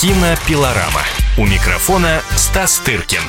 Кинопилорама. У микрофона Стас Тыркин.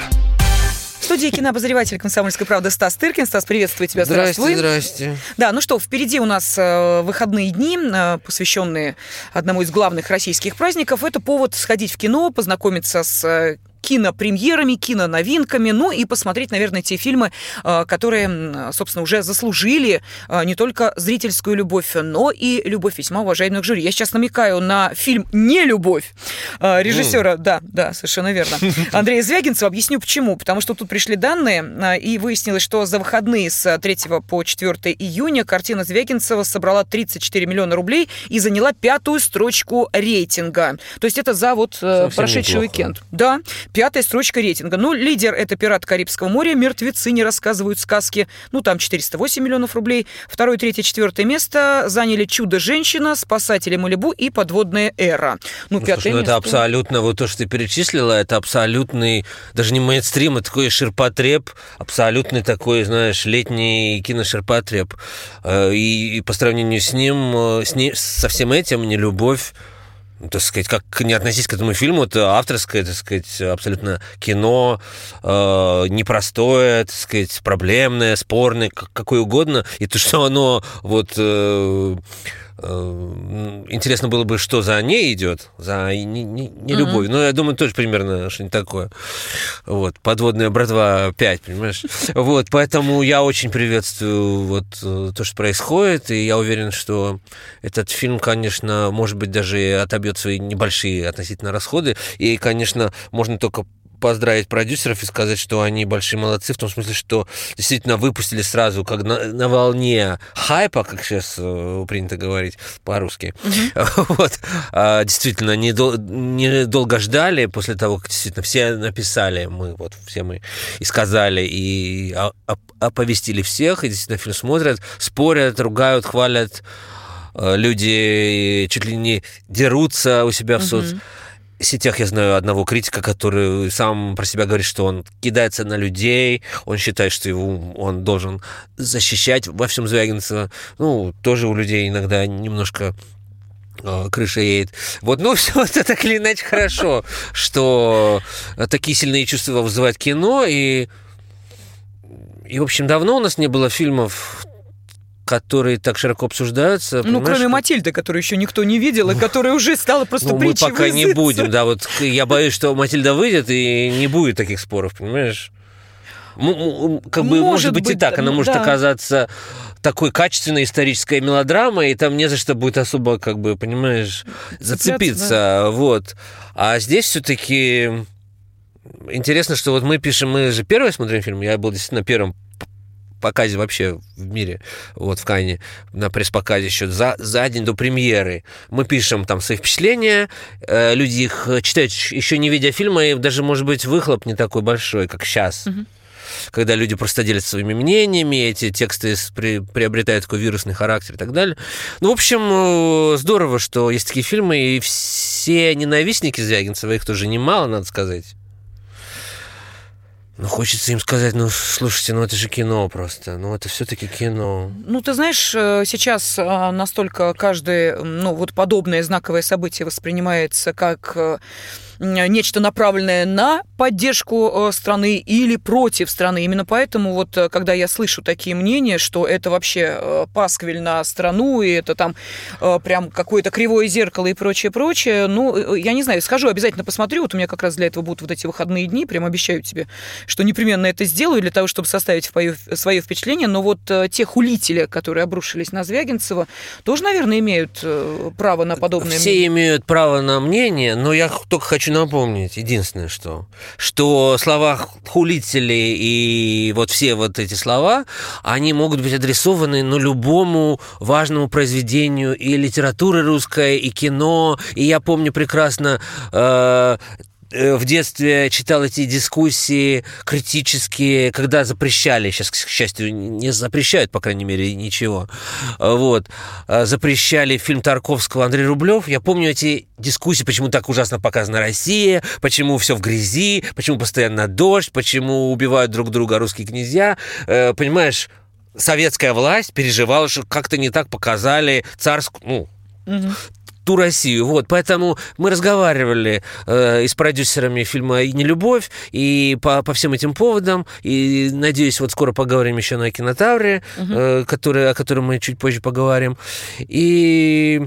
В студии кинообозреватель «Комсомольской правды» Стас Тыркин. Стас, приветствую тебя. Здравствуй. Здрасте, здрасте. Да, ну что, впереди у нас э, выходные дни, э, посвященные одному из главных российских праздников. Это повод сходить в кино, познакомиться с э, кинопремьерами, киноновинками, ну и посмотреть, наверное, те фильмы, э, которые, собственно, уже заслужили э, не только зрительскую любовь, но и любовь весьма уважаемых жюри. Я сейчас намекаю на фильм «Не любовь» э, режиссера, да, да, совершенно верно, Андрея Звягинцева. Объясню почему. Потому что тут пришли данные, и выяснилось, что за выходные с 3 по 4 июня картина Звягинцева собрала 34 миллиона рублей и заняла пятую строчку рейтинга. То есть это за вот Совсем прошедший неплохо. уикенд. Да, Пятая строчка рейтинга. Ну, лидер это «Пират Карибского моря», «Мертвецы не рассказывают сказки». Ну, там 408 миллионов рублей. Второе, третье, четвертое место заняли «Чудо-женщина», «Спасатели Малибу» и «Подводная эра». Ну, ну пятое слушай, ну, место. это абсолютно, вот то, что ты перечислила, это абсолютный, даже не мейнстрим, а такой ширпотреб, абсолютный такой, знаешь, летний киноширпотреб. Э, и, и по сравнению с ним, э, с ним, со всем этим, не любовь так сказать, как не относись к этому фильму, это авторское, так сказать, абсолютно кино, э, непростое, так сказать, проблемное, спорное, какое угодно, и то, что оно вот Э, интересно было бы, что за ней идет, за не, не, не любовь. Mm-hmm. Но я думаю, тоже примерно что-нибудь такое. Вот, подводная братва 5, понимаешь? Вот, поэтому я очень приветствую вот э, то, что происходит, и я уверен, что этот фильм, конечно, может быть, даже отобьет свои небольшие относительно расходы, и, конечно, можно только поздравить продюсеров и сказать, что они большие молодцы, в том смысле, что действительно выпустили сразу, как на, на волне хайпа, как сейчас э, принято говорить по-русски. Mm-hmm. Вот. А, действительно, недол- недолго ждали после того, как действительно все написали, мы вот все мы и сказали, и оповестили всех, и действительно фильм смотрят, спорят, ругают, хвалят э, люди чуть ли не дерутся у себя в соц сетях я знаю одного критика, который сам про себя говорит, что он кидается на людей, он считает, что его он должен защищать во всем Звягинцева. Ну, тоже у людей иногда немножко э, крыша едет. Вот, ну, все это так или иначе хорошо, что такие сильные чувства вызывает кино, и, и, в общем, давно у нас не было фильмов которые так широко обсуждаются. Ну, кроме Матильды, которую еще никто не видел, и которая уже стала просто ну, мы пока не будем, да, вот я боюсь, что Матильда выйдет, и не будет таких споров, понимаешь? Как бы, может, может быть, быть и так, она может да. оказаться такой качественной исторической мелодрамой, и там не за что будет особо, как бы, понимаешь, зацепиться, да. вот. А здесь все-таки интересно, что вот мы пишем, мы же первый смотрим фильм, я был действительно первым показе вообще в мире, вот в Кане, на пресс-показе еще за, за день до премьеры. Мы пишем там свои впечатления, э, люди их читают еще не видя фильма, и даже, может быть, выхлоп не такой большой, как сейчас. Угу когда люди просто делятся своими мнениями, эти тексты при, приобретают такой вирусный характер и так далее. Ну, в общем, э, здорово, что есть такие фильмы, и все ненавистники Звягинцева, их тоже немало, надо сказать, ну, хочется им сказать, ну, слушайте, ну это же кино просто, ну это все-таки кино. Ну, ты знаешь, э, сейчас э, настолько каждое, ну, вот подобное знаковое событие воспринимается как э, нечто направленное на поддержку э, страны или против страны. Именно поэтому вот, э, когда я слышу такие мнения, что это вообще э, пасквиль на страну, и это там прям какое-то кривое зеркало и прочее, прочее, ну, я не знаю, схожу, обязательно посмотрю, вот у меня как раз для этого будут вот эти выходные дни, прям обещаю тебе, что непременно это сделаю для того, чтобы составить свое впечатление, но вот те хулители, которые обрушились на Звягинцева, тоже, наверное, имеют право на подобное Все мнение. имеют право на мнение, но я только хочу напомнить единственное, что, что слова хулители и вот все вот эти слова, они могут быть адресованы ну, любому важному произведению и литературы русской, и кино. И я помню прекрасно Э, в детстве читал эти дискуссии критические, когда запрещали, сейчас, к счастью, не запрещают, по крайней мере, ничего, вот, а запрещали фильм Тарковского Андрей Рублев. Я помню эти дискуссии, почему так ужасно показана Россия, почему все в грязи, почему постоянно дождь, почему убивают друг друга русские князья. Э, понимаешь, советская власть переживала, что как-то не так показали царскую, ну, ту Россию. Вот, поэтому мы разговаривали э, и с продюсерами фильма «И не любовь», и по, по всем этим поводам, и, надеюсь, вот скоро поговорим еще на «Кинотавре», угу. э, который, о котором мы чуть позже поговорим. И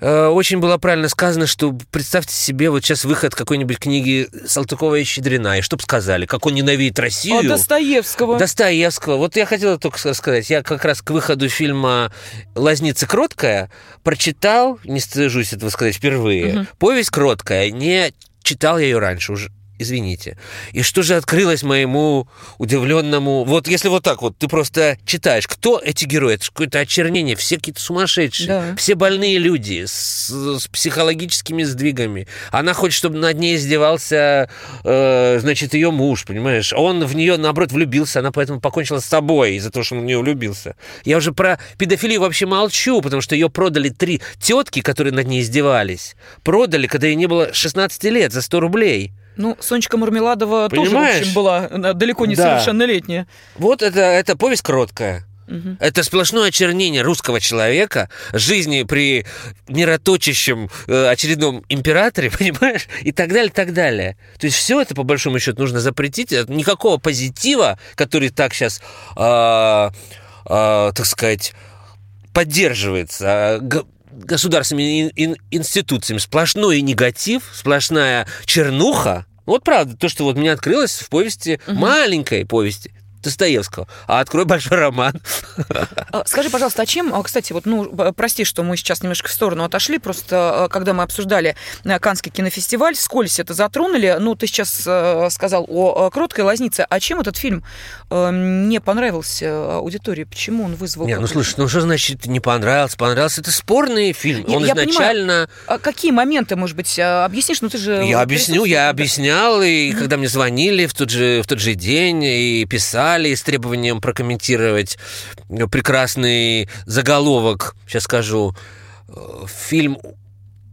очень было правильно сказано, что представьте себе вот сейчас выход какой-нибудь книги Салтыкова и Щедрина, и что бы сказали, как он ненавидит Россию. А Достоевского. Достоевского. Вот я хотела только сказать, я как раз к выходу фильма «Лазница кроткая» прочитал, не стыжусь этого сказать впервые, угу. повесть кроткая, не читал я ее раньше уже извините. И что же открылось моему удивленному... Вот если вот так вот, ты просто читаешь, кто эти герои? Это какое-то очернение, все какие-то сумасшедшие, да. все больные люди с, с психологическими сдвигами. Она хочет, чтобы над ней издевался, э, значит, ее муж, понимаешь? Он в нее, наоборот, влюбился, она поэтому покончила с собой из-за того, что он в нее влюбился. Я уже про педофилию вообще молчу, потому что ее продали три тетки, которые над ней издевались. Продали, когда ей не было 16 лет, за 100 рублей. Ну, Сонечка Мармеладова Понимаешь? тоже, в общем, была э, далеко не да. совершеннолетняя. Вот это, это повесть кроткая. Угу. Это сплошное очернение русского человека, жизни при мироточащем э, очередном императоре, понимаешь? И так далее, и так далее. То есть все это, по большому счету, нужно запретить. Никакого позитива, который так сейчас, э, э, так сказать, поддерживается, государственными институциями сплошной негатив, сплошная чернуха. Вот правда, то, что вот мне открылось в повести, угу. маленькой повести, Достоевского, а открой большой роман. А, скажи, пожалуйста, а чем, а, кстати, вот, ну, прости, что мы сейчас немножко в сторону отошли, просто а, когда мы обсуждали Канский кинофестиваль, скользь это затронули, ну, ты сейчас сказал о «Кроткой лазнице», а чем этот фильм не понравился аудитории? Почему он вызвал... Не, ну, слушай, ну, что значит не понравился? Понравился? Это спорный фильм. Он я изначально... Понимаю, какие моменты, может быть, объяснишь? Ну, ты же... Я объясню, я объяснял, и когда мне звонили в тот же, в тот же день и писали, Италии с требованием прокомментировать прекрасный заголовок, сейчас скажу, фильм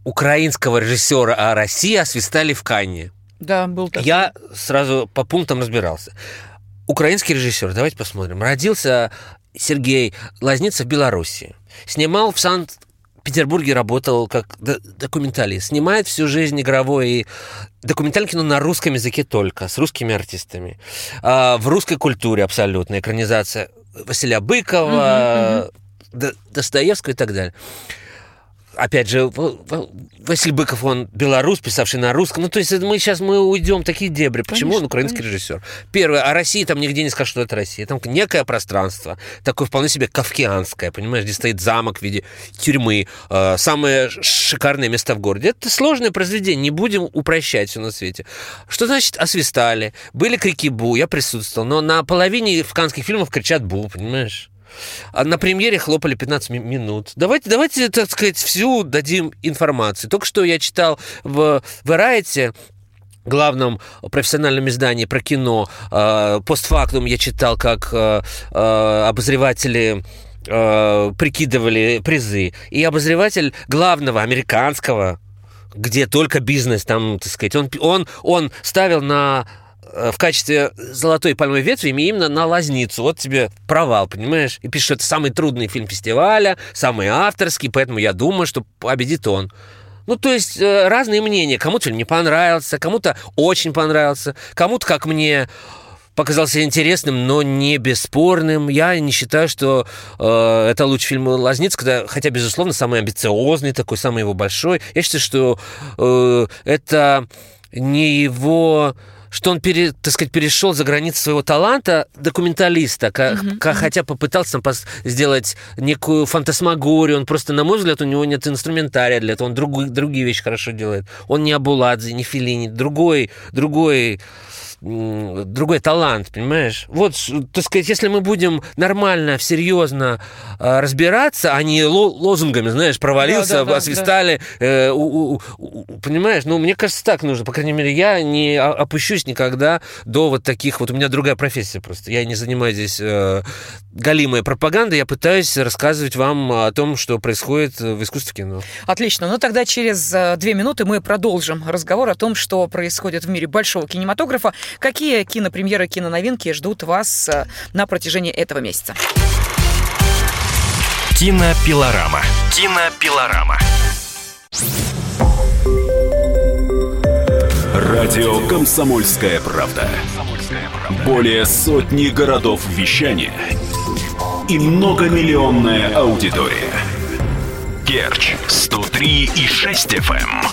украинского режиссера о России освистали в Канне. Да, был такой. Я сразу по пунктам разбирался. Украинский режиссер, давайте посмотрим. Родился Сергей Лазница в Беларуси. Снимал в Санкт Петербурге работал как документалист. Снимает всю жизнь игровое и документальное кино на русском языке только, с русскими артистами. А, в русской культуре абсолютно. Экранизация Василия Быкова, угу, угу. Достоевского и так далее опять же, Василий Быков, он белорус, писавший на русском. Ну, то есть мы сейчас мы уйдем в такие дебри. Почему конечно, он украинский конечно. режиссер? Первое, о России там нигде не скажут, что это Россия. Там некое пространство, такое вполне себе кавкианское, понимаешь, где стоит замок в виде тюрьмы, э, самое шикарное место в городе. Это сложное произведение, не будем упрощать все на свете. Что значит освистали? Были крики «бу», я присутствовал, но на половине канских фильмах кричат «бу», понимаешь? А на премьере хлопали 15 минут. Давайте, давайте, так сказать, всю дадим информацию. Только что я читал в Variety главном профессиональном издании про кино э, постфактум я читал, как э, э, обозреватели прикидывали призы. И обозреватель главного американского где только бизнес, там, так сказать, он, он, он ставил на Э, в качестве золотой пальмовой ветви именно на лазницу. Вот тебе провал, понимаешь? И пишет, что это самый трудный фильм фестиваля, самый авторский, поэтому я думаю, что победит он. Ну, то есть э, разные мнения. Кому-то не понравился, кому-то очень понравился, кому-то, как мне, показался интересным, но не бесспорным. Я не считаю, что э, это лучший фильм Лазницкого, хотя, безусловно, самый амбициозный, такой самый его большой. Я считаю, что э, это не его что он, пере, так сказать, перешел за границу своего таланта документалиста, как, mm-hmm. как, хотя попытался там сделать некую фантасмагорию. Он просто, на мой взгляд, у него нет инструментария для этого. Он друг, другие вещи хорошо делает. Он не Абуладзе, не Филини, другой, другой другой талант, понимаешь? Вот, так сказать, если мы будем нормально, серьезно э, разбираться, а не лозунгами, знаешь, провалился, да, да, освистали, да. Э, у, у, у, понимаешь? Ну, мне кажется, так нужно. По крайней мере, я не опущусь никогда до вот таких вот... У меня другая профессия просто. Я не занимаюсь здесь э, галимой пропагандой, я пытаюсь рассказывать вам о том, что происходит в искусстве кино. Отлично. Ну, тогда через э, две минуты мы продолжим разговор о том, что происходит в мире большого кинематографа. Какие кинопремьеры, киноновинки ждут вас э, на протяжении этого месяца? Кинопилорама. Кинопилорама. Радио «Комсомольская правда». Более сотни городов вещания и многомиллионная аудитория. Керчь 103 и 6 FM.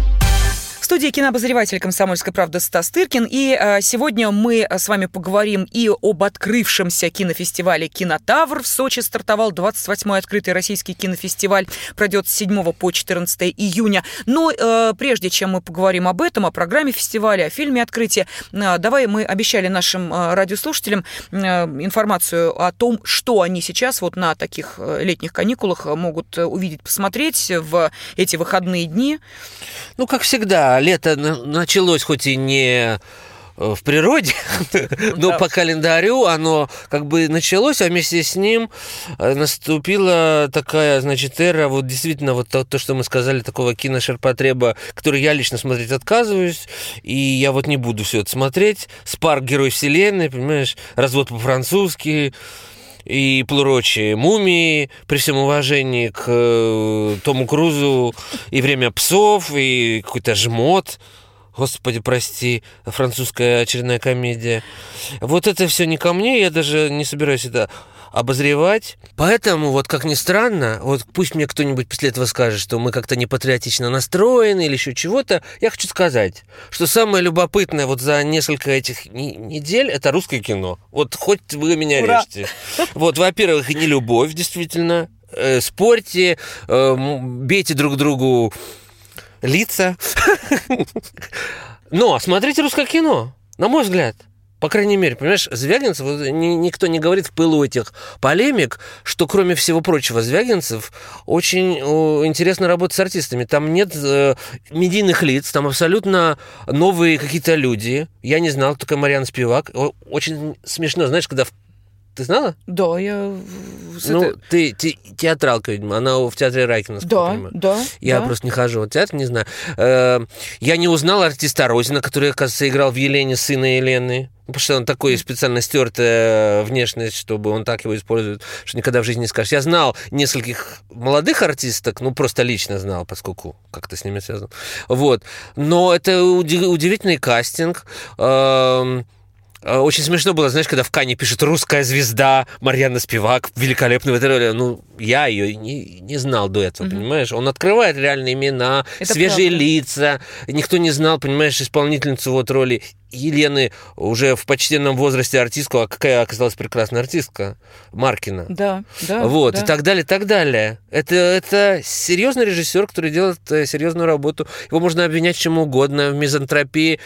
студии кинообозреватель «Комсомольской правды» Стас Тыркин. И а, сегодня мы с вами поговорим и об открывшемся кинофестивале «Кинотавр». В Сочи стартовал 28-й открытый российский кинофестиваль. Пройдет с 7 по 14 июня. Но э, прежде чем мы поговорим об этом, о программе фестиваля, о фильме открытия, э, давай мы обещали нашим э, радиослушателям э, информацию о том, что они сейчас вот на таких э, летних каникулах могут увидеть, посмотреть в эти выходные дни. Ну, как всегда, лето началось хоть и не э, в природе, но да. по календарю оно как бы началось, а вместе с ним э, наступила такая, значит, эра, вот действительно, вот то, то что мы сказали, такого киношерпотреба, который я лично смотреть отказываюсь, и я вот не буду все это смотреть. Спарк Герой Вселенной, понимаешь, развод по-французски, и прочие мумии, при всем уважении к э, Тому Крузу, и время псов, и какой-то жмот. Господи, прости, французская очередная комедия. Вот это все не ко мне, я даже не собираюсь это обозревать. Поэтому, вот как ни странно, вот пусть мне кто-нибудь после этого скажет, что мы как-то не патриотично настроены или еще чего-то, я хочу сказать, что самое любопытное вот за несколько этих недель это русское кино. Вот хоть вы меня Ура! режьте. Вот, во-первых, не любовь, действительно. Э, спорьте, э, бейте друг другу лица. Но смотрите русское кино, на мой взгляд. По крайней мере, понимаешь, Звягинцев, никто не говорит в пылу этих полемик, что, кроме всего прочего, Звягинцев очень интересно работать с артистами. Там нет э, медийных лиц, там абсолютно новые какие-то люди. Я не знал, кто такая Марьяна Спивак. Очень смешно, знаешь, когда в ты знала? Да, я... Ну, это... ты те, театралка, видимо. Она в театре Райкина, Да, да. Я да. просто не хожу в театр, не знаю. Э, я не узнал артиста Розина, который, оказывается, играл в Елене, сына Елены. Потому что он такой специально стертая внешность, чтобы он так его использует, что никогда в жизни не скажешь. Я знал нескольких молодых артисток, ну, просто лично знал, поскольку как-то с ними связан. Вот. Но это удивительный кастинг. Эм, Э, очень смешно было, знаешь, когда в Кане пишет «Русская звезда», Марьяна Спивак, великолепный в этой роли. Ну, я ее не, не знал до этого, mm-hmm. понимаешь? Он открывает реальные имена, Это свежие правда. лица. Никто не знал, понимаешь, исполнительницу вот роли Елены уже в почтенном возрасте артистку, а какая оказалась прекрасная артистка, Маркина. Да, да. Вот, да. и так далее, и так далее. Это, это серьезный режиссер, который делает э, серьезную работу. Его можно обвинять чем угодно, в мизантропии,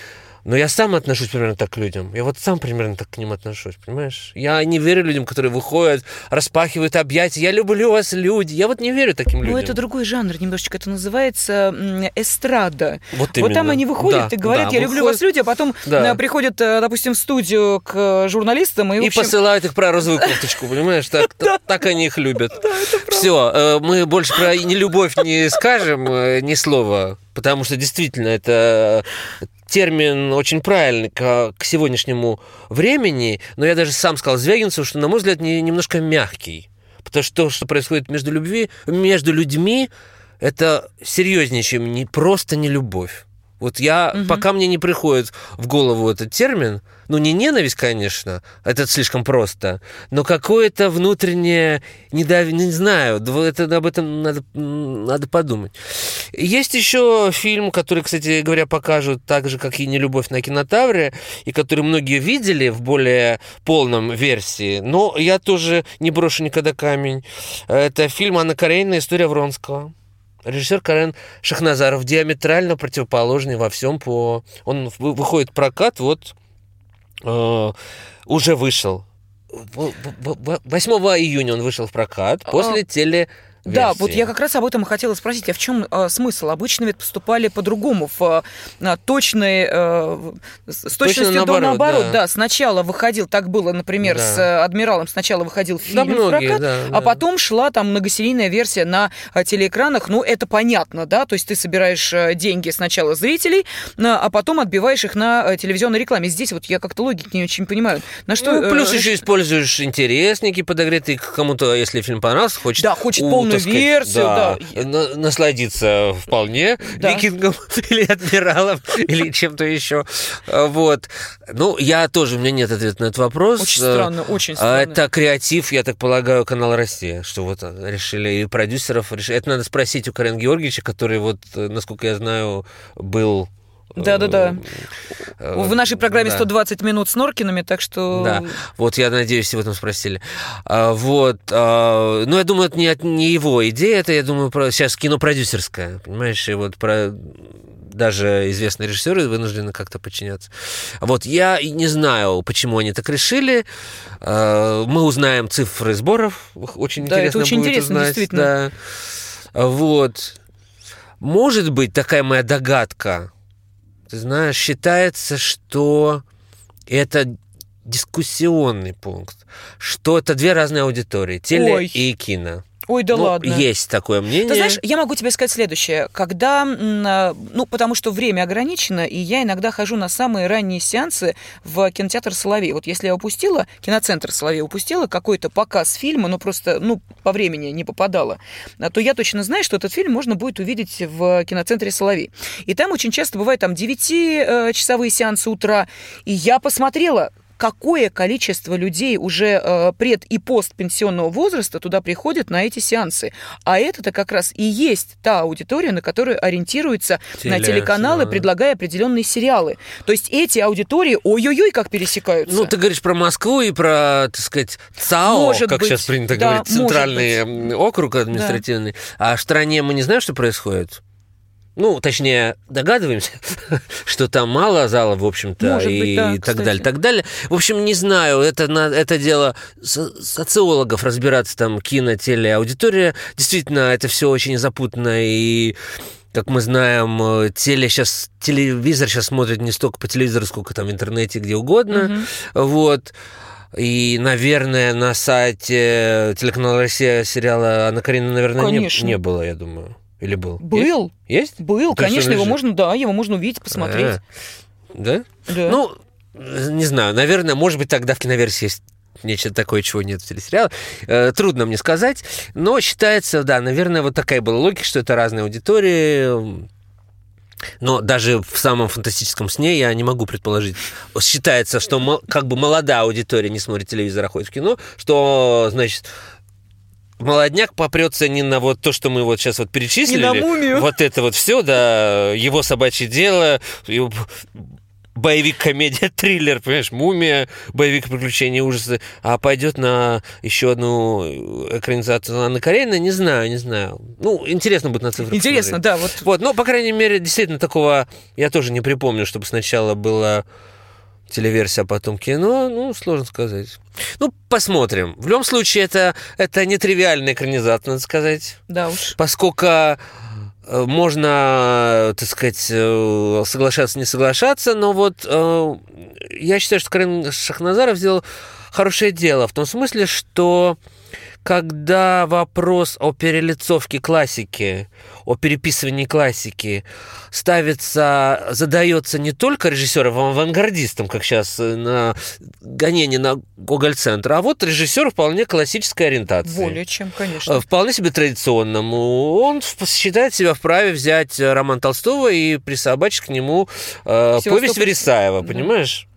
но я сам отношусь примерно так к людям. Я вот сам примерно так к ним отношусь, понимаешь? Я не верю людям, которые выходят, распахивают объятия. Я люблю вас, люди. Я вот не верю таким людям. Ну, это другой жанр немножечко. Это называется эстрада. Вот, именно. вот там они выходят да, и говорят, да, я выходят... люблю вас, люди, а потом да. Э, приходят, э, допустим, в студию к журналистам и, и общем... посылают их про розовую кофточку, понимаешь? Так, так они их любят. Все, э, мы больше про нелюбовь не скажем ни слова, потому что действительно это термин очень правильный к, к сегодняшнему времени, но я даже сам сказал Звягинцеву, что, на мой взгляд, не, немножко мягкий. Потому что то, что происходит между, любви, между людьми, это серьезнее, чем не просто не любовь. Вот я, угу. пока мне не приходит в голову этот термин, ну, не ненависть, конечно, это слишком просто, но какое-то внутреннее недов... не знаю, это, об этом надо, надо подумать. Есть еще фильм, который, кстати говоря, покажут так же, как и «Нелюбовь на кинотавре», и который многие видели в более полном версии, но я тоже не брошу никогда камень. Это фильм «Анна Каренина. История Вронского». Режиссер Карен Шахназаров диаметрально противоположный во всем по... Он выходит в прокат, вот э, уже вышел. 8 июня он вышел в прокат после теле Да, версии. вот я как раз об этом и хотела спросить, а в чем э, смысл? Обычно ведь поступали по-другому, в э, точной, э, с точностью наоборот, до наоборот. да. Да. сначала выходил, так было, например, Да. с э, «Адмиралом», сначала выходил фильм в многие, прокат, да, а да. потом шла там многосерийная версия на э, телеэкранах. Ну, это понятно, да, то есть ты собираешь э, деньги сначала зрителей, а потом отбиваешь их на э, телевизионной рекламе. Здесь вот я как-то логики не очень понимаю. На что... Ну, плюс еще используешь интересники подогретые к кому-то, если фильм понравился, хочет... Да, хочет полную так сказать, версию, да. на- насладиться вполне Да. викингом или адмиралом, или чем-то еще. А, Вот. Ну, я тоже, у меня нет ответа на этот вопрос. Очень Э, странно, очень а странно. Это креатив, я так полагаю, канал «Россия», что вот решили, и продюсеров решили. Это надо спросить у Карен Георгиевича, который вот, э, насколько я знаю, был... Да-да-да. э, В нашей программе да. 120 минут с Норкинами, так что... Да, вот я надеюсь, в этом спросили. А, вот, а, ну я думаю, это не, его идея, это, я думаю, про, сейчас кино продюсерское, понимаешь, и вот про даже известные режиссеры вынуждены как-то подчиняться. Вот я и не знаю, почему они так решили. А, Мы узнаем цифры сборов. Очень Да, это интересно очень будет интересно, узнать. действительно. Да. Вот. Может быть, такая моя догадка. Ты знаешь, считается, что это дискуссионный пункт, что это две разные аудитории, теле Ой. и кино. Ой, да Ну, ладно. Есть такое мнение. Ты знаешь, я могу тебе сказать следующее. Когда, а, ну, потому что время ограничено, и я иногда хожу на самые ранние сеансы в кинотеатр «Соловей». Вот если я упустила, киноцентр «Соловей» упустила какой-то показ фильма, ну, просто, ну, по времени не попадала, то я точно знаю, что этот фильм можно будет увидеть в киноцентре «Соловей». И там очень часто бывают там 9-часовые сеансы утра, и я посмотрела, какое количество людей уже э, пред- и постпенсионного возраста туда приходят на эти сеансы. А это-то как раз и есть та аудитория, на которую ориентируются на Теле- телеканалы, да. предлагая определенные сериалы. То есть эти аудитории, ой-ой-ой, как пересекаются. Ну, ты говоришь про Москву и про, так сказать, ЦАО, Может как быть, сейчас принято да, говорить, центральный округ административный. А в стране мы не знаем, что происходит? Ну, точнее, догадываемся, что там мало зала, в общем-то, Может быть, и да, так кстати. далее, так далее. В общем, не знаю, это, на- это дело со- социологов разбираться, там, кино, теле, аудитория. Действительно, это все очень запутанно, и как мы знаем, э, теле сейчас, телевизор сейчас смотрит не столько по телевизору, сколько там в интернете, где угодно. Мгм. Вот. И, наверное, на сайте телеканала «Россия» сериала Анна Каренина, наверное, не, не было, я думаю. Или был? Был, Есть? был, То есть конечно, он его можно, да, его можно увидеть, посмотреть. А, да? Да. Ну, не знаю, наверное, может быть, тогда в киноверсии есть нечто такое, чего нет в телесериале. Э, трудно мне сказать, но считается, да, наверное, вот такая была логика, что это разные аудитории. Но даже в самом фантастическом сне я не могу предположить. Считается, что как бы молодая аудитория не смотрит телевизор, а ходит в кино, что, значит, молодняк попрется не на вот то, что мы вот сейчас вот перечислили. Не на мумию. Вот это вот все, да, его собачье дело, его боевик, комедия, триллер, понимаешь, мумия, боевик, приключения, ужасы, а пойдет на еще одну экранизацию Анны Карениной, не знаю, не знаю. Ну, интересно будет на цифры Интересно, посмотреть. да, вот Вот, но, по крайней мере, действительно такого я тоже не припомню, чтобы сначала была телеверсия, а потом кино, ну, сложно сказать. Ну, посмотрим. В любом случае, это, это нетривиальная экранизация, надо сказать да уж. поскольку э, можно, так сказать, э, соглашаться, не соглашаться, но вот э, я считаю, что Карен Шахназаров сделал хорошее дело в том смысле, что когда вопрос о перелицовке классики, о переписывании классики ставится, задается не только режиссером, авангардистом, как сейчас э, на гонении на Гоголь-центр, а вот режиссер вполне классической ориентации. Более чем, конечно. Э, Вполне себе традиционному. Он считает себя вправе взять э, роман Толстого и присобачить к нему э, повесть Вересаева, Да. понимаешь?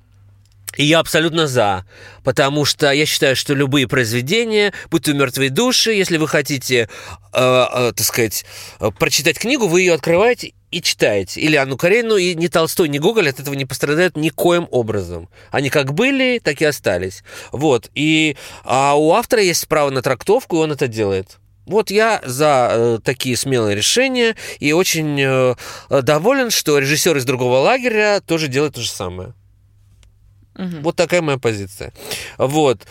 И я абсолютно за, потому что я считаю, что любые произведения, будь то «Мертвые души», если вы хотите, э, э, так сказать, э, прочитать книгу, вы ее открываете и читаете. Или Анну Каренину, и ни Толстой, ни Гоголь от этого не пострадают никоим образом. Они как были, так и остались. Вот. И а у автора есть право на трактовку, и он это делает. Вот я за э, такие смелые решения и очень э, доволен, что режиссер из другого лагеря тоже делает то же самое. Мгм. Вот такая моя позиция. Вот.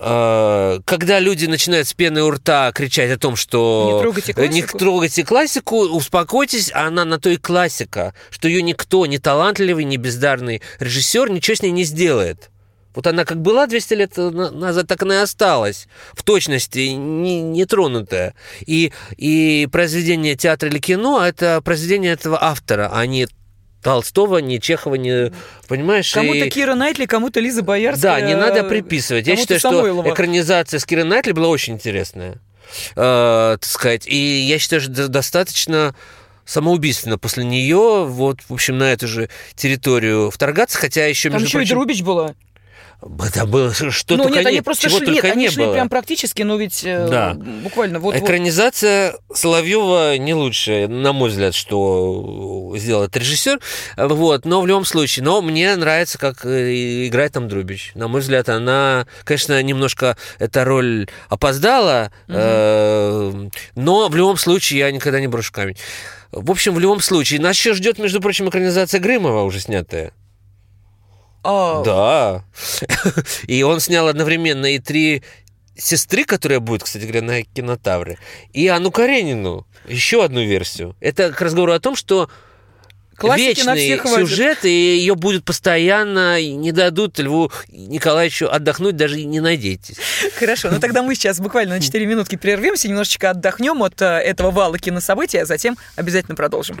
э, когда люди начинают с пены у рта кричать о том, что Не трогайте э, не классику. трогайте классику, успокойтесь, она на то и классика, что ее никто, ни талантливый, ни бездарный режиссер ничего с ней не сделает. Вот она как была 200 лет на- назад, так она и осталась. В точности, не, не тронутая. И, и произведение театра или кино – это произведение этого автора, а не Толстого, не Чехова, не... Понимаешь? Кому-то И- Кира Найтли, кому-то Лиза Боярская. да, не надо приписывать. Я считаю, что Самойлова. экранизация с Кирой Найтли была очень интересная, э, так сказать. И я считаю, что до- достаточно самоубийственно после нее, вот, в общем, на эту же территорию вторгаться, хотя еще, Там между еще и прочим, Друбич была. Это было что ну только нет, они нет, просто чего шли, только нет, они не шли было. прям практически, но ведь э, Да. буквально вот, вот. Экранизация Соловьева не лучшая, на мой взгляд, что сделал этот режиссер. Вот, но в любом случае, но мне нравится, как э, играет там Друбич. На мой взгляд, она, конечно, немножко эта роль опоздала, э, но в любом случае я никогда не брошу камень. В общем, в любом случае, нас еще ждет, между прочим, экранизация Грымова уже снятая. А, Да. И он снял одновременно и три сестры, которая будет, кстати говоря, на кинотавре, и Анну Каренину, еще одну версию. Это к разговору о том, что Классики вечный хватит. сюжет, и ее будут постоянно, и не дадут Льву Николаевичу отдохнуть, даже не надейтесь. Хорошо, ну тогда мы сейчас буквально на 4 минутки прервемся, немножечко отдохнем от э, этого вала кинособытия, а затем обязательно продолжим.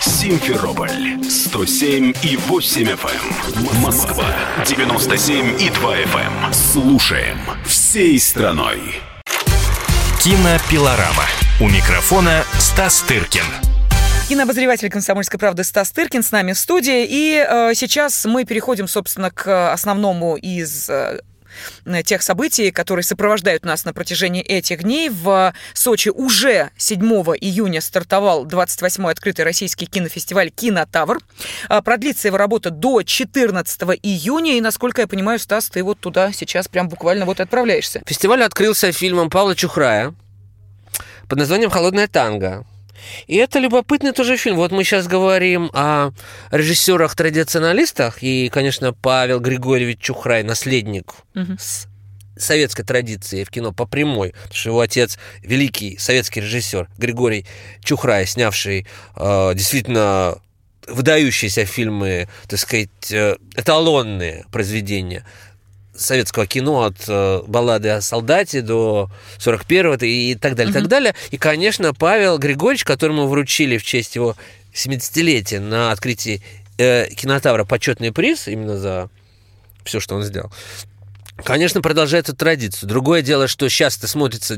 Симферополь 107 и 8 FM. Москва 97 и 2 FM. Слушаем всей страной. Кинопилорама. У микрофона Стас Тыркин. Кинообозреватель «Комсомольской правды» Стас Тыркин с нами в студии. И э, сейчас мы переходим, собственно, к основному из э, тех событий, которые сопровождают нас на протяжении этих дней. В Сочи уже 7 июня стартовал 28-й открытый российский кинофестиваль «Кинотавр». А, Продлится его работа до 14 июня. И, насколько я понимаю, Стас, ты вот туда сейчас прям буквально вот отправляешься. Фестиваль открылся фильмом Павла Чухрая под названием «Холодная танго». И это любопытный тоже фильм. Вот мы сейчас говорим о режиссерах-традиционалистах, и, конечно, Павел Григорьевич Чухрай, наследник с советской традиции в кино по прямой, потому что его отец великий советский режиссер Григорий Чухрай, снявший э, действительно выдающиеся фильмы, так сказать, э, эталонные произведения советского кино от э, баллады о солдате до 41-го и так далее, так далее. И, конечно, Павел Григорьевич, которому вручили в честь его 70-летия на открытии э, кинотавра почетный приз именно за все, что он сделал. Конечно, продолжает эту традицию. Другое дело, что сейчас это смотрится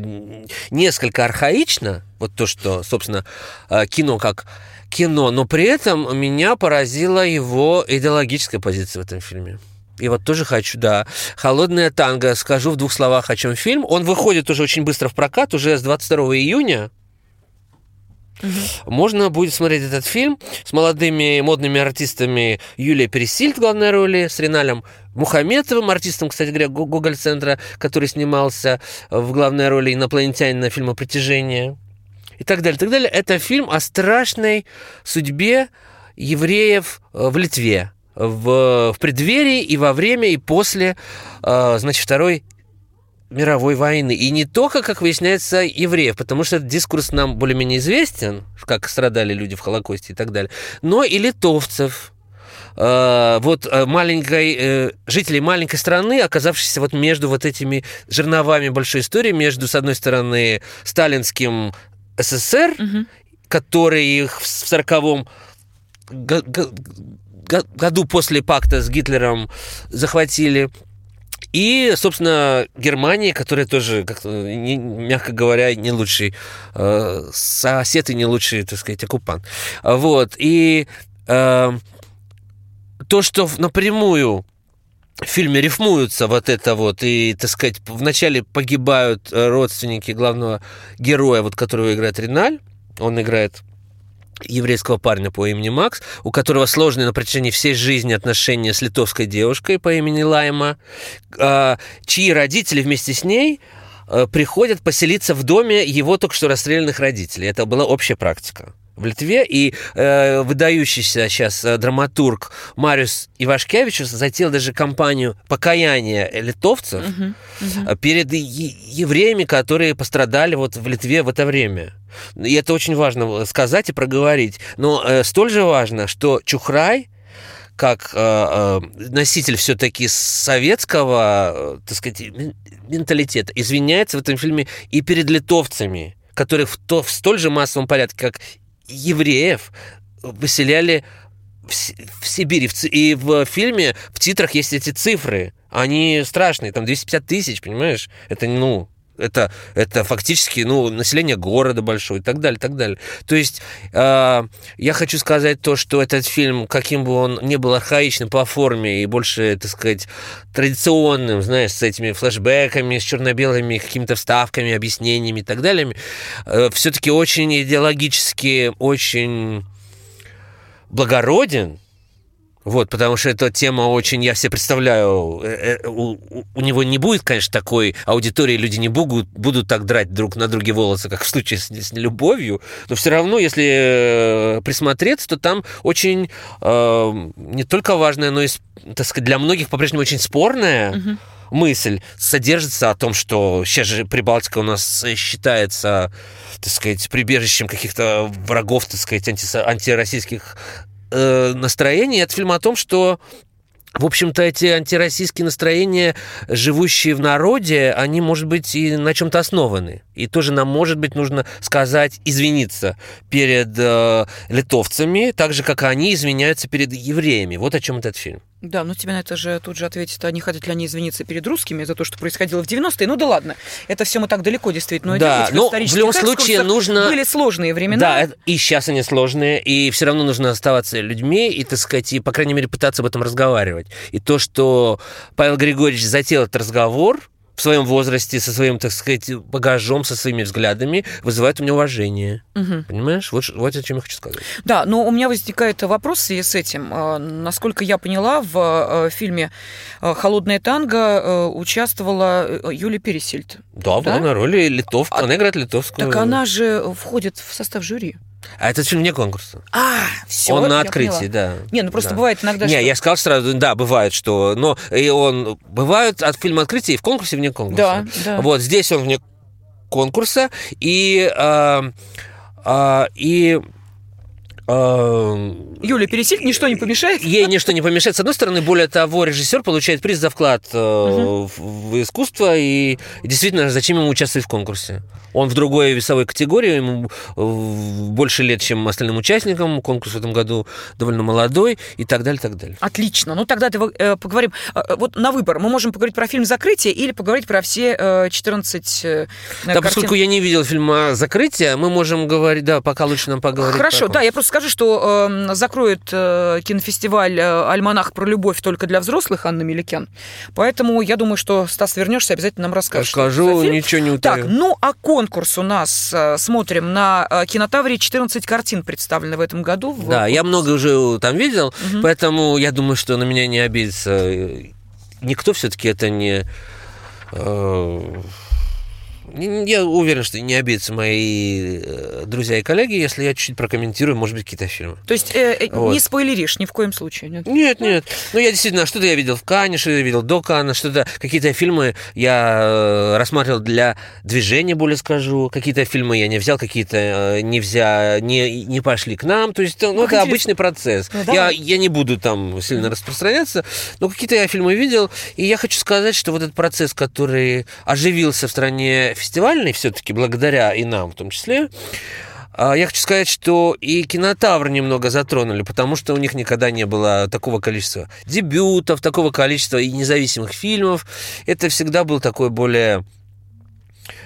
несколько архаично, вот то, что, собственно, э, кино как кино, но при этом меня поразила его идеологическая позиция в этом фильме. И вот тоже хочу, да. «Холодная танго». Скажу в двух словах, о чем фильм. Он выходит уже очень быстро в прокат, уже с 22 июня. Можно будет смотреть этот фильм с молодыми модными артистами Юлия Пересильд в главной роли, с Реналем Мухаметовым, артистом, кстати говоря, Го- Гоголь-центра, который снимался в главной роли инопланетянина фильма «Притяжение» и так далее, так далее. Это фильм о страшной судьбе евреев э, в Литве в, в преддверии и во время и после, э, значит, Второй мировой войны. И не только, как выясняется, евреев, потому что этот дискурс нам более-менее известен, как страдали люди в Холокосте и так далее, но и литовцев, э, вот э, маленькой, э, жителей маленькой страны, оказавшихся вот между вот этими жерновами большой истории, между, с одной стороны, сталинским СССР, который их в сороковом го- го- го- году после пакта с Гитлером захватили, и, собственно, Германия, которая тоже, как, не- мягко говоря, не лучший э, сосед и не лучший, так сказать, оккупант. Вот. И э, то, что напрямую в фильме рифмуются вот это вот, и, так сказать, вначале погибают э, родственники главного героя, вот которого играет Реналь, Он играет еврейского парня по имени Макс, у которого сложные на протяжении всей жизни отношения с литовской девушкой по имени Лайма, а, чьи родители вместе с ней а, приходят поселиться в доме его только что расстрелянных родителей. Это была общая практика в Литве, и э, выдающийся сейчас э, драматург Мариус Ивашкевич затеял даже кампанию покаяния литовцев uh-huh, uh-huh. перед евреями, которые пострадали вот в Литве в это время. И это очень важно сказать и проговорить. Но э, столь же важно, что Чухрай как э, э, носитель все-таки советского, э, так сказать, менталитета, извиняется в этом фильме и перед литовцами, которых в, то, в столь же массовом порядке, как евреев выселяли в, в Сибири. И в фильме, в титрах есть эти цифры. Они страшные, там 250 тысяч, понимаешь? Это, ну, это, это фактически ну, население города большое и так далее, и так далее. То есть э, я хочу сказать то, что этот фильм, каким бы он ни был архаичным по форме и больше, так сказать, традиционным, знаешь, с этими флешбеками, с черно-белыми какими-то вставками, объяснениями и так далее, э, все-таки очень идеологически, очень благороден, вот, потому что эта тема очень, я себе представляю, э, э, у, у него не будет, конечно, такой аудитории, люди не будут, будут так драть друг на друге волосы, как в случае с, с любовью, но все равно, если э, присмотреться, то там очень э, не только важная, но и, так сказать, для многих по-прежнему очень спорная угу. мысль содержится о том, что сейчас же Прибалтика у нас считается, так сказать, прибежищем каких-то врагов, так сказать, анти, антироссийских э, настроение. Это фильм о том, что в общем-то, эти антироссийские настроения, живущие в народе, они, может быть, и на чем-то основаны. И тоже нам, может быть, нужно сказать, извиниться перед э, литовцами, так же, как они извиняются перед евреями. Вот о чем этот фильм. Да, но тебе на это же тут же ответит, а не хотят ли они извиниться перед русскими за то, что происходило в 90-е? Ну да ладно, это все мы так далеко действительно Да, но в любом случае нужно... Были сложные времена. Да, и сейчас они сложные, и все равно нужно оставаться людьми, и, так сказать, и, по крайней мере, пытаться об этом разговаривать. И то, что Павел Григорьевич затеял этот разговор, в своем возрасте, со своим, так сказать, багажом, со своими взглядами, вызывает у меня уважение. Угу. Понимаешь? Вот, вот о чем я хочу сказать. Да, но у меня возникает вопрос в связи с этим. А, насколько я поняла, в а, фильме а, «Холодная танго» участвовала Юлия Пересильд. Да, да? на роли литовка. А, она играет литовскую. Так она же входит в состав жюри. А это фильм вне конкурса. А, все. Он на открытии, да. Не, ну просто да. бывает иногда. Не, что... я сказал сразу, да, бывает, что. Но и он бывают от фильма открытия и в конкурсе вне конкурса. Да, да. Вот здесь он вне конкурса и а, а, и Юля пересиль, ничто не помешает? Ей ничто не помешает. С одной стороны, более того, режиссер получает приз за вклад угу. в искусство, и действительно, зачем ему участвовать в конкурсе? Он в другой весовой категории, ему э, больше лет, чем остальным участникам. Конкурс в этом году довольно молодой и так далее, так далее. Отлично. Ну, тогда э, поговорим. Э, вот на выбор. Мы можем поговорить про фильм «Закрытие» или поговорить про все 14 Да, картин. поскольку я не видел фильма «Закрытие», мы можем говорить... Да, пока лучше нам поговорить. Хорошо, да, я просто скажу, что э, закроет э, кинофестиваль «Альманах про любовь» только для взрослых Анна Меликян. Поэтому я думаю, что, Стас, вернешься, обязательно нам расскажешь. Скажу, ничего не утаю. Так, ну, а кон конкурс у нас. Э, смотрим на э, кинотавре 14 картин представлены в этом году. Да, я много уже там видел, угу. поэтому я думаю, что на меня не обидится. Никто все-таки это не э, я уверен, что не обидятся мои э, друзья и коллеги, если я чуть-чуть прокомментирую, может быть, какие-то фильмы. То есть э, э, вот. не спойлеришь ни в коем случае? Нет, нет. нет. Ну, я действительно, что-то я видел в Кане, что-то я видел до Кана, что-то, какие-то фильмы я рассматривал для движения, более скажу, какие-то фильмы я не взял, какие-то не взял, не, не пошли к нам, то есть, ну, это интересно. обычный процесс. Ну, я, я не буду там сильно распространяться, но какие-то я фильмы видел, и я хочу сказать, что вот этот процесс, который оживился в стране фестивальный все-таки, благодаря и нам в том числе, а, я хочу сказать, что и кинотавр немного затронули, потому что у них никогда не было такого количества дебютов, такого количества и независимых фильмов. Это всегда был такой более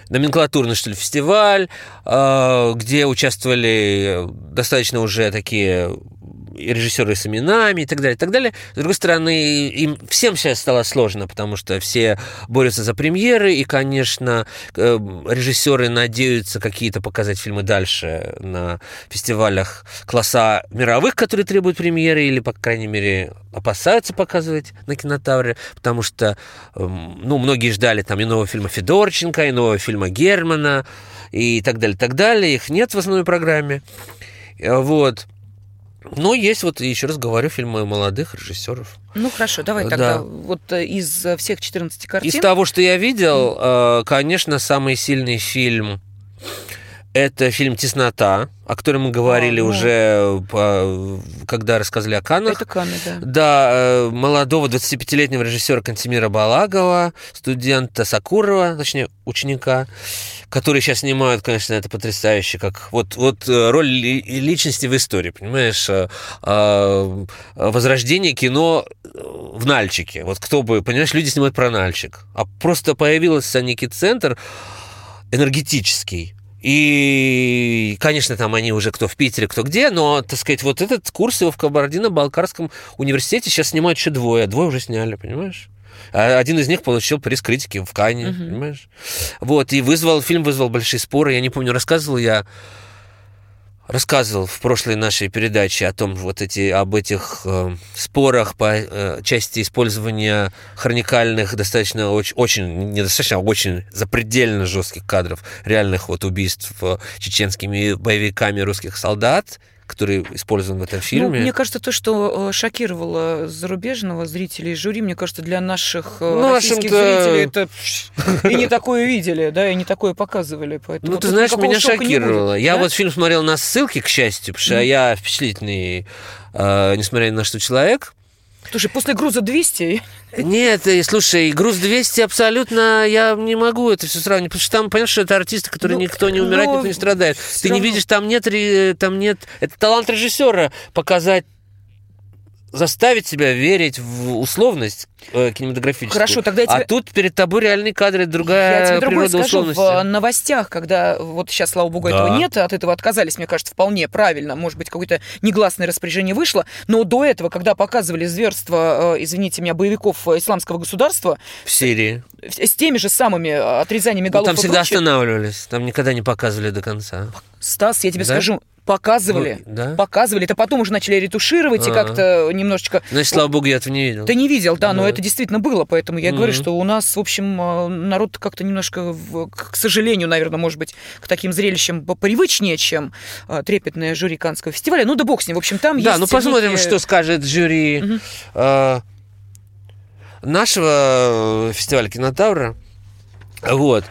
номенклатурный, что ли, фестиваль, а, где участвовали достаточно уже такие режиссеры с именами и так далее, и так далее. С другой стороны, им всем сейчас стало сложно, потому что все борются за премьеры, и, конечно, э, режиссеры надеются какие-то показать фильмы дальше на фестивалях класса мировых, которые требуют премьеры, или, по крайней мере, опасаются показывать на кинотавре, потому что, эм, ну, многие ждали там и нового фильма Федорченко, и нового фильма Германа, и так далее, так далее. Их нет в основной программе. Э, вот. Но есть, вот еще раз говорю, фильмы молодых режиссеров. Ну хорошо, давай Да. тогда вот э, из э, всех 14 картин. Из того, что я видел, э, конечно, самый сильный фильм это фильм «Теснота», о котором мы говорили А, ну. уже, по- когда рассказывали о Каннах. Это Канны, да. Да, э, молодого 25-летнего режиссера Кантемира Балагова, студента Сакурова, точнее, ученика, которые сейчас снимают, конечно, это потрясающе, как вот, вот э, роль ли- личности в истории, понимаешь, э, э, возрождение кино в Нальчике. Вот кто бы, понимаешь, люди снимают про Нальчик, а просто появился некий центр энергетический, и, конечно, там они уже кто в Питере, кто где, но, так сказать, вот этот курс его в Кабардино-Балкарском университете сейчас снимают еще двое, двое уже сняли, понимаешь? А Один из них получил приз критики в Кане, Мгм. понимаешь? Вот, и вызвал, фильм вызвал большие споры. Я не помню, рассказывал я рассказывал в прошлой нашей передаче о том, вот эти, об этих э, спорах по э, части использования хроникальных, достаточно, очень, очень, недостаточно, а очень запредельно жестких кадров реальных вот убийств э, чеченскими боевиками русских солдат, которые использованы в этом Ну, фильме. мне кажется, то, что э, шокировало зарубежного зрителей и жюри, мне кажется, для наших э, Ну, российских зрителей это и не такое видели, да, и не такое показывали. Поэтому Ну, ты знаешь, меня шокировало. будет, Я да? вот фильм смотрел на ссылке, к счастью, потому что я впечатлительный, э, несмотря ни на что, человек. Слушай, после груза 200 Нет, и, слушай, груз 200 абсолютно, я не могу это все сравнивать, потому что там, понятно, что это артисты, которые Ну, никто не умирает, но никто не страдает. Ты не видишь, там нет, ре- там нет, это талант режиссера показать заставить себя верить в условность э, кинематографическую. Хорошо, тогда я А тебе- тут перед тобой реальные кадры, Я другая тебе другое природа скажу, условности. в новостях, когда вот сейчас, слава богу, этого Да. нет, от этого отказались, мне кажется, вполне правильно, может быть, какое-то негласное распоряжение вышло, но до этого, когда показывали зверство, э, извините меня, боевиков э, исламского государства, В Сирии. с теми же самыми э, отрезаниями Ну, голов там и всегда прочее, останавливались, там никогда не показывали до конца. Стас, я тебе Да? скажу, показывали, Ну, да? показывали, это потом уже начали ретушировать и Ага. как-то немножечко... Значит, слава богу, я этого не видел. Ты не видел, да, но Да. это действительно было, поэтому я и говорю, что у нас, в общем, э, народ как-то немножко, к сожалению, наверное, может быть, к таким зрелищам привычнее, чем э, трепетное жюри Каннского фестиваля. Ну да бог с ним, в общем, там Да, есть ну посмотрим, некие- что скажет жюри э, нашего фестиваля кинотавра. Вот.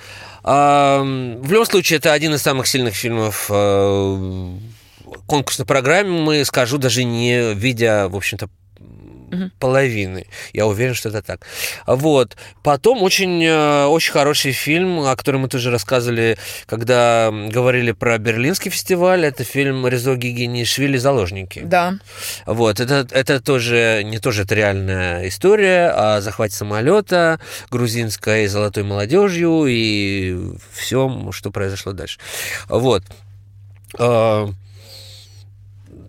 В любом случае, это один из самых сильных фильмов э, конкурсной программы, скажу, даже не видя, в общем-то, Мгм. половины. Я уверен, что это так. Вот. Потом очень, э, очень хороший фильм, о котором мы тоже рассказывали, когда говорили про Берлинский фестиваль. Это фильм Резо Гигинишвили «Заложники». Да. Вот, это, это тоже, не тоже это реальная история о захвате самолета грузинской золотой молодежью и всем, что произошло дальше. Вот.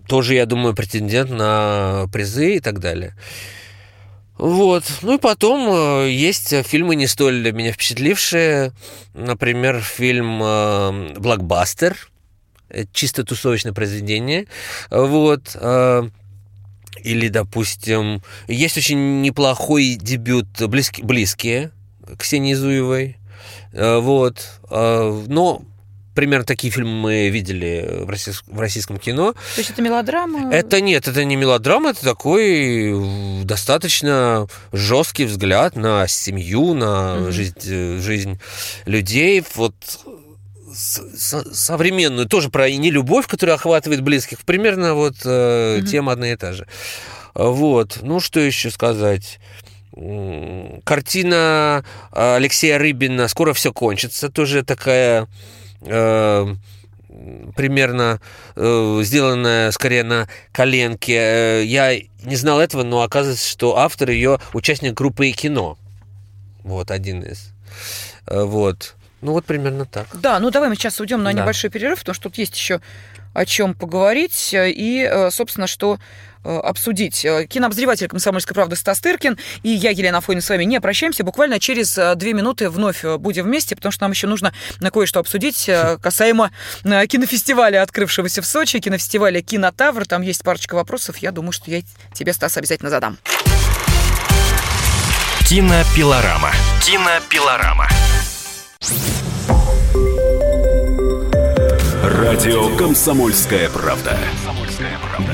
Тоже, я думаю, претендент на призы и так далее. Вот. Ну и потом э, есть фильмы не столь для меня впечатлившие. Например, фильм э, «Блокбастер». Чисто тусовочное произведение. Вот. э, Или, допустим, есть очень неплохой дебют «Близки- «Близкие» Ксении Зуевой. Вот. Но примерно такие фильмы мы видели в российс- в российском кино. То есть это мелодрама? Это нет, это не мелодрама, это такой э, достаточно жесткий взгляд на семью, на Мгм. жизнь, э, жизнь людей. Вот современную, тоже про нелюбовь, которая охватывает близких. Примерно вот э, Мгм. тема одна и та же. Вот. Ну, что еще сказать? Картина Алексея Рыбина «Скоро все кончится». Тоже такая примерно э, сделанная скорее на коленке. Э, Я не знал этого, но оказывается, что автор ее участник группы и кино. Вот один из. Э, Вот. Ну вот примерно так. Да, ну давай мы сейчас уйдем на Да. небольшой перерыв, потому что тут есть еще о чем поговорить. И, э, собственно, что э, обсудить. Э, кинообозреватель «Комсомольской правды» Стас Тыркин и я, Елена Фойна, с вами не прощаемся. Буквально через две минуты вновь будем вместе, потому что нам еще нужно на кое-что обсудить касаемо кинофестиваля, открывшегося в Сочи, кинофестиваля «Кинотавр». Там есть парочка вопросов. Я думаю, что я тебе, Стас, обязательно задам. Кинопилорама. Кинопилорама. Радио «Комсомольская правда».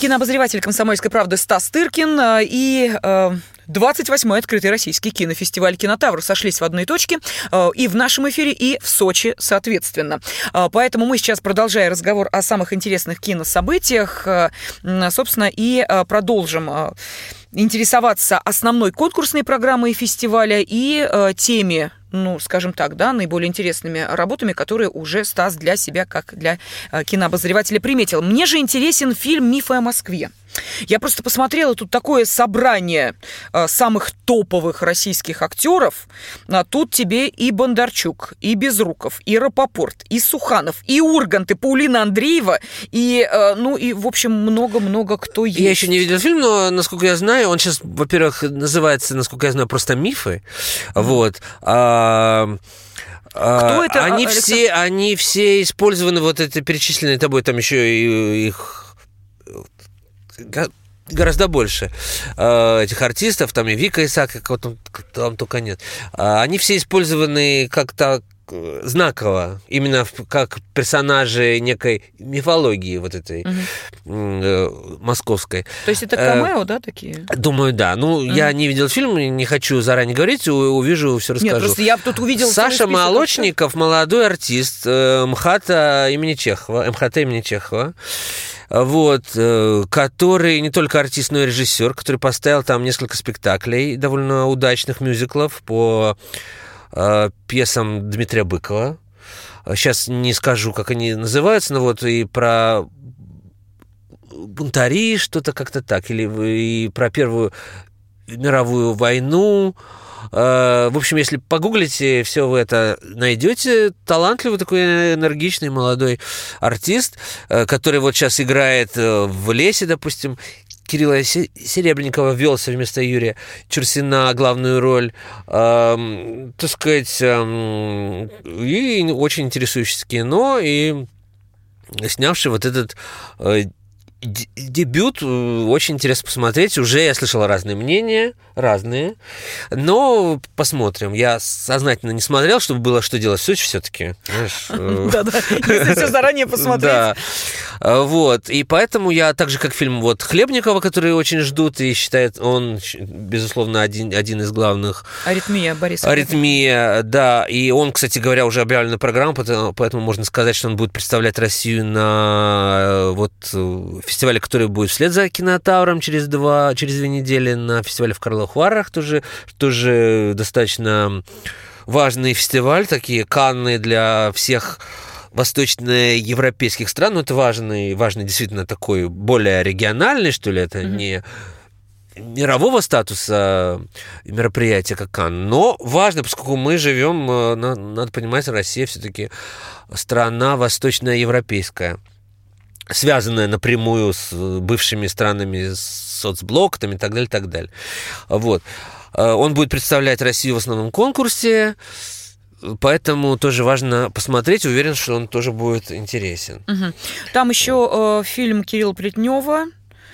Кинообозреватель «Комсомольской правды» Стас Тыркин э, и 28-й э, открытый российский кинофестиваль «Кинотавр» сошлись в одной точке э, и в нашем эфире, и в Сочи, соответственно. Поэтому мы сейчас, продолжая разговор о самых интересных кинособытиях, собственно, и продолжим интересоваться основной конкурсной программой фестиваля и теме ну, скажем так, да, наиболее интересными работами, которые уже Стас для себя, как для э, кинообозревателя, приметил. Мне же интересен фильм «Мифы о Москве». Я просто посмотрела тут такое собрание э, самых топовых российских актеров. А тут тебе и Бондарчук, и Безруков, и Рапопорт, и Суханов, и Ургант, и Паулина Андреева, и, э, ну, и, в общем, много-много кто есть. Я еще не видел фильм, но, насколько я знаю, он сейчас, во-первых, называется, насколько я знаю, просто «Мифы». Вот. А... Кто это? Они Александр? все, они все использованы, вот это перечисленные тобой, там еще и их гораздо больше э, этих артистов, там и Вика Исаак, кого там, там только нет. Э, они все использованы как-то знаково, именно как персонажи некой мифологии вот этой угу. э, московской. То есть это камео, э, да, такие? Думаю, да. Ну, угу. я не видел фильм, не хочу заранее говорить, увижу, все расскажу. Нет, просто я тут увидел... Саша Молочников, молодой артист э, МХАТа имени Чехова, МХТ имени Чехова вот, э, который не только артист, но и режиссер, который поставил там несколько спектаклей довольно удачных мюзиклов по э, пьесам Дмитрия Быкова. Сейчас не скажу, как они называются, но вот и про бунтари, что-то как-то так, или и про Первую мировую войну, Э, в общем, если погуглите, все вы это найдете. Талантливый такой энергичный молодой артист, э, который вот сейчас играет э, в лесе, допустим, Кирилла Серебренникова ввел вместо Юрия Чурсина главную роль, эм, так сказать, эм, и очень интересующийся кино, и снявший вот этот э, дебют э, очень интересно посмотреть. Уже я слышал разные мнения, разные. Но посмотрим. Я сознательно не смотрел, чтобы было что делать в Сочи все-таки. Э. Да-да, если все заранее посмотреть. Да. Э, вот. И поэтому я так же, как фильм вот Хлебникова, который очень ждут и считает, он, безусловно, один, один из главных. Аритмия Борис. Аритмия, да. И он, кстати говоря, уже объявлена программа, поэтому можно сказать, что он будет представлять Россию на вот фестивале, который будет вслед за кинотавром через два, через две недели на фестивале в Карловых Варах, тоже, тоже достаточно важный фестиваль, такие канны для всех восточноевропейских стран, но это важный, важный действительно такой более региональный, что ли, это mm-hmm. не мирового статуса мероприятия, как Кан, но важно, поскольку мы живем, э, надо понимать, Россия все-таки страна восточноевропейская связанная напрямую с бывшими странами соцблок там, и так далее, и так далее. Вот. Э, он будет представлять Россию в основном конкурсе, Поэтому тоже важно посмотреть. Уверен, что он тоже будет интересен. Угу. Там еще э, фильм Кирилла Плетнева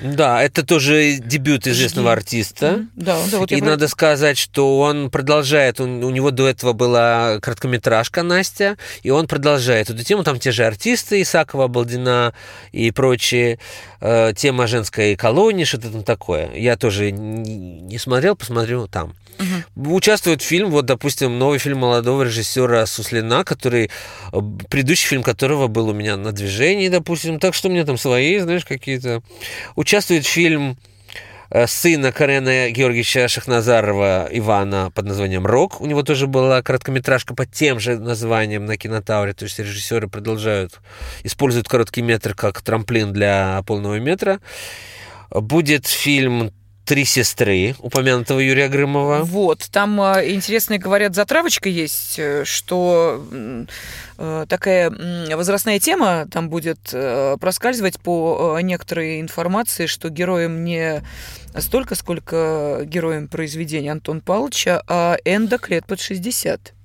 да, это тоже дебют известного артиста. Mm-hmm. Да, да, вот и про... надо сказать, что он продолжает, он, у него до этого была короткометражка Настя, и он продолжает эту тему. Там те же артисты, Исакова, Балдина и прочие. Э, тема женской колонии, что-то там такое. Я тоже не смотрел, посмотрю там. Угу. Участвует фильм, вот, допустим, новый фильм молодого режиссера Суслина, который, э, предыдущий фильм которого был у меня на движении, допустим, так что у меня там свои, знаешь, какие-то. Участвует фильм э, сына Карена Георгиевича Шахназарова Ивана под названием «Рок». У него тоже была короткометражка под тем же названием на кинотавре. То есть режиссеры продолжают, используют короткий метр как трамплин для полного метра. Будет фильм «Три сестры» упомянутого Юрия Грымова. Вот, там э, интересная, говорят, затравочка есть, э, что э, такая возрастная тема там будет проскальзывать по некоторой информации, что героем не столько, сколько героем произведения Антон Павловича, а эндок лет под 60.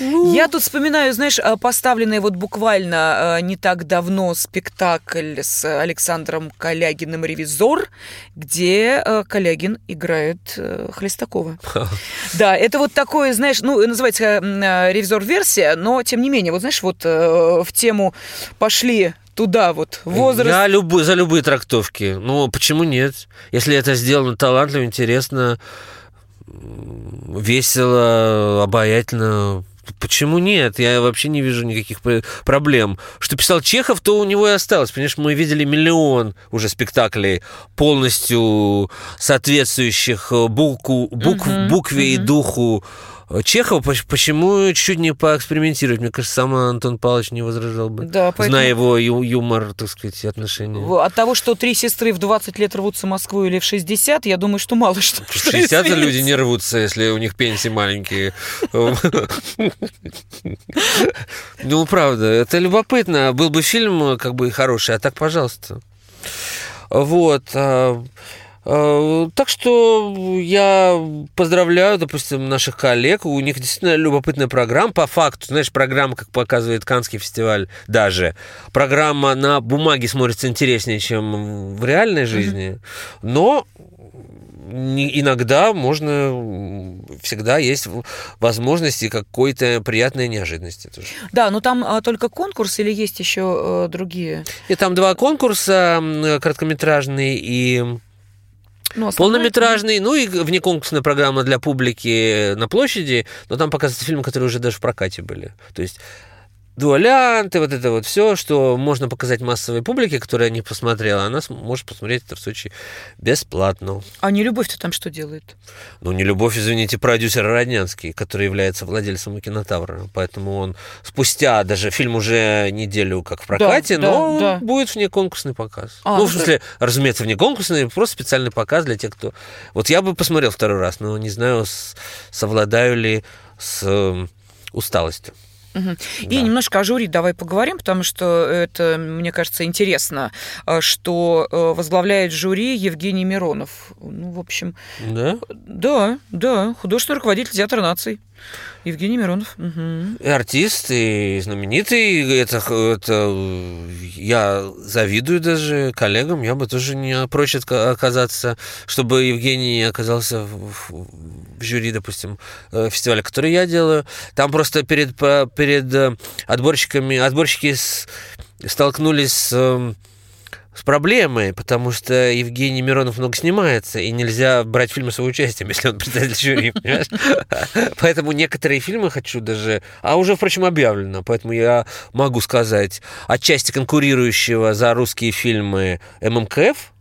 Ну... Я тут вспоминаю, знаешь, а, поставленный вот буквально а, не так давно спектакль с Александром Калягиным «Ревизор», где а, Калягин играет э, Хлестакова. Да, это вот такое, знаешь, ну, называется «Ревизор-версия», но тем не менее, вот знаешь, вот э, в тему пошли туда вот возраст. Я любой, за любые трактовки. Ну, почему нет? Если это сделано талантливо, интересно, весело, обаятельно, Почему нет? Я вообще не вижу никаких проблем. Что писал Чехов, то у него и осталось. Понимаешь, мы видели миллион уже спектаклей, полностью соответствующих букву, букв, uh-huh, букве uh-huh. и духу Чехова, почему чуть-чуть не поэкспериментировать? Мне кажется, сам Антон Павлович не возражал бы. Да, поэтому... Зная его ю- юмор, так сказать, отношения. От того, что три сестры в 20 лет рвутся в Москву или в 60, я думаю, что мало что. В 60 люди не рвутся, если у них пенсии маленькие. Ну, правда, это любопытно. Был бы фильм как бы хороший, а так, пожалуйста. Вот. Э, так что я поздравляю, допустим, наших коллег. У них действительно любопытная программа. По факту, знаешь, программа, как показывает Канский фестиваль даже, программа на бумаге смотрится интереснее, чем в реальной жизни. Но иногда можно, всегда есть возможности какой-то приятной неожиданности тоже. Да, но там а, только конкурс или есть еще а, другие? И там два конкурса, короткометражный и ну, Полнометражный, ну и внеконкурсная программа для публики на площади, но там показываются фильмы, которые уже даже в прокате были. То есть дуалянты, вот это вот все, что можно показать массовой публике, которая не посмотрела, она может посмотреть это в случае бесплатно. А не любовь-то там что делает? Ну, не любовь, извините, продюсер Роднянский, который является владельцем кинотавра. Поэтому он спустя даже фильм уже неделю как в прокате, да, но да, да. будет вне конкурсный показ. А, ну, в смысле, да. разумеется, вне конкурсный, просто специальный показ для тех, кто... Вот я бы посмотрел второй раз, но не знаю, совладаю ли с усталостью. Угу. Да. И немножко о жюри давай поговорим, потому что это, мне кажется, интересно, э, что э, возглавляет жюри Евгений Миронов. Ну, в общем... Да? Да, да, художественный руководитель театра наций. Евгений Миронов. Угу. Артист, и знаменитый. Это, это я завидую даже коллегам. Я бы тоже не прочь оказаться, чтобы Евгений оказался в, в жюри, допустим, э, фестиваля, который я делаю. Там просто перед, перед э, отборщиками, отборщики с, столкнулись с эм, с проблемой, потому что Евгений Миронов много снимается, и нельзя брать фильмы с его участием, если он председатель жюри, понимаешь? Поэтому некоторые фильмы хочу даже... А уже, впрочем, объявлено, поэтому я могу сказать, отчасти конкурирующего за русские фильмы ММКФ,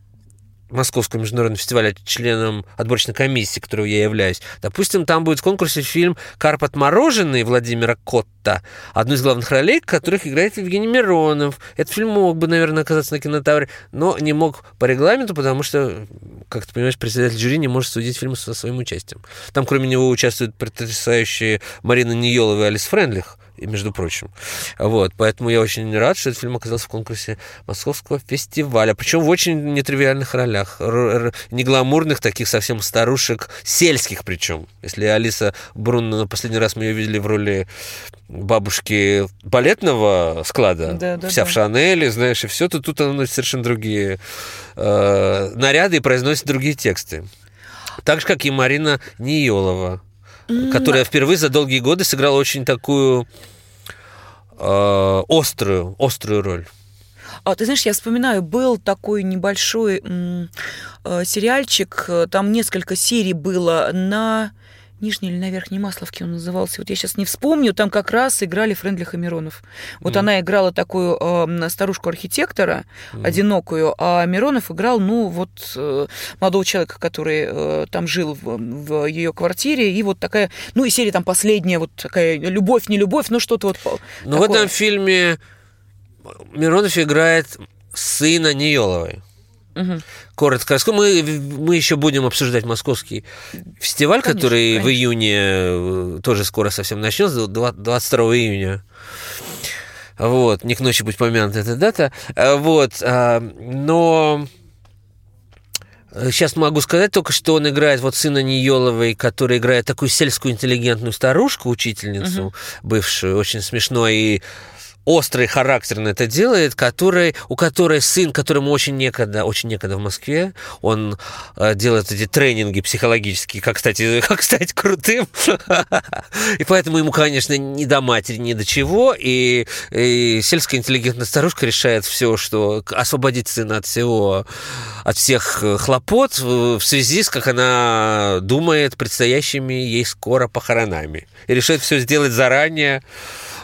Московского международного фестиваля членом отборочной комиссии, которой я являюсь. Допустим, там будет в конкурсе фильм «Карп отмороженный» Владимира Котта, одну из главных ролей, которых играет Евгений Миронов. Этот фильм мог бы, наверное, оказаться на кинотавре, но не мог по регламенту, потому что, как ты понимаешь, председатель жюри не может судить фильмы со своим участием. Там, кроме него, участвуют потрясающие Марина Ниелова и Алис Френдлих между прочим. Вот, поэтому я очень рад, что этот фильм оказался в конкурсе Московского фестиваля. Причем в очень нетривиальных ролях. Не гламурных, таких совсем старушек, сельских причем. Если Алиса Брунна, на последний раз мы ее видели в роли бабушки балетного склада, да, да, вся да. в Шанеле, знаешь, и все, то тут она носит совершенно другие э, наряды и произносит другие тексты. Так же, как и Марина Ниелова которая впервые за долгие годы сыграла очень такую э, острую, острую роль. А, ты знаешь, я вспоминаю, был такой небольшой м, э, сериальчик, там несколько серий было на Нижний или на Верхней Масловке он назывался. Вот я сейчас не вспомню, там как раз играли Френдлих и Миронов. Вот Мгм. она играла такую э, старушку-архитектора, одинокую, а Миронов играл, ну, вот э, молодого человека, который э, там жил в, в ее квартире, и вот такая, ну, и серия там последняя, вот такая любовь, не любовь, ну, что-то вот по- Ну, в такое. этом фильме Миронов играет сына Ниеловой. Мгм. Коротко. расскажу. Мы, мы еще будем обсуждать московский фестиваль, Конечно, который в конечно. июне э, тоже скоро совсем начнется, 22 июня. Вот, не к ночи будет помянута эта дата. А, Вот, а, но сейчас могу сказать только, что он играет вот сына Ниеловой, который играет такую сельскую интеллигентную старушку, учительницу бывшую, очень смешно и острый, характерно это делает, который, у которой сын, которому очень некогда, очень некогда в Москве, он э, делает эти тренинги психологические, как стать, как стать крутым, и поэтому ему, конечно, ни до матери, ни до чего, и, и сельская интеллигентная старушка решает все, что освободить сына от всего, от всех э, хлопот в связи с, как она думает, предстоящими ей скоро похоронами. И решает все сделать заранее,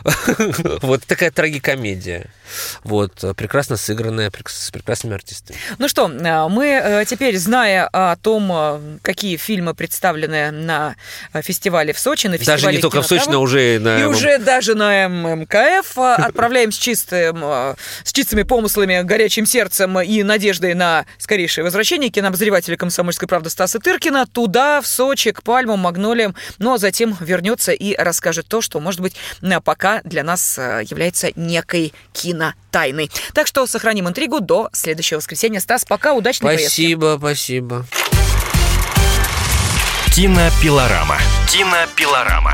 вот такая трагикомедия. Вот, прекрасно сыгранная, с прекрасными артистами. Ну что, э, мы э, теперь, зная о том, э, какие фильмы представлены на фестивале в Сочи, на фестивале Даже не только в Сочи, но уже и на... И уже даже на МКФ э, отправляем с, чистым, с чистыми помыслами, горячим сердцем и надеждой на скорейшее возвращение кинообозревателя «Комсомольской правды» Стаса Тыркина туда, в Сочи, к пальмам, магнолиям, ну а затем вернется и расскажет то, что, может быть, э, для нас э, является некой кинотайной. Так что сохраним интригу до следующего воскресенья. Стас, пока, удачной поездки. Спасибо, спасибо. Кинопилорама. Кинопилорама.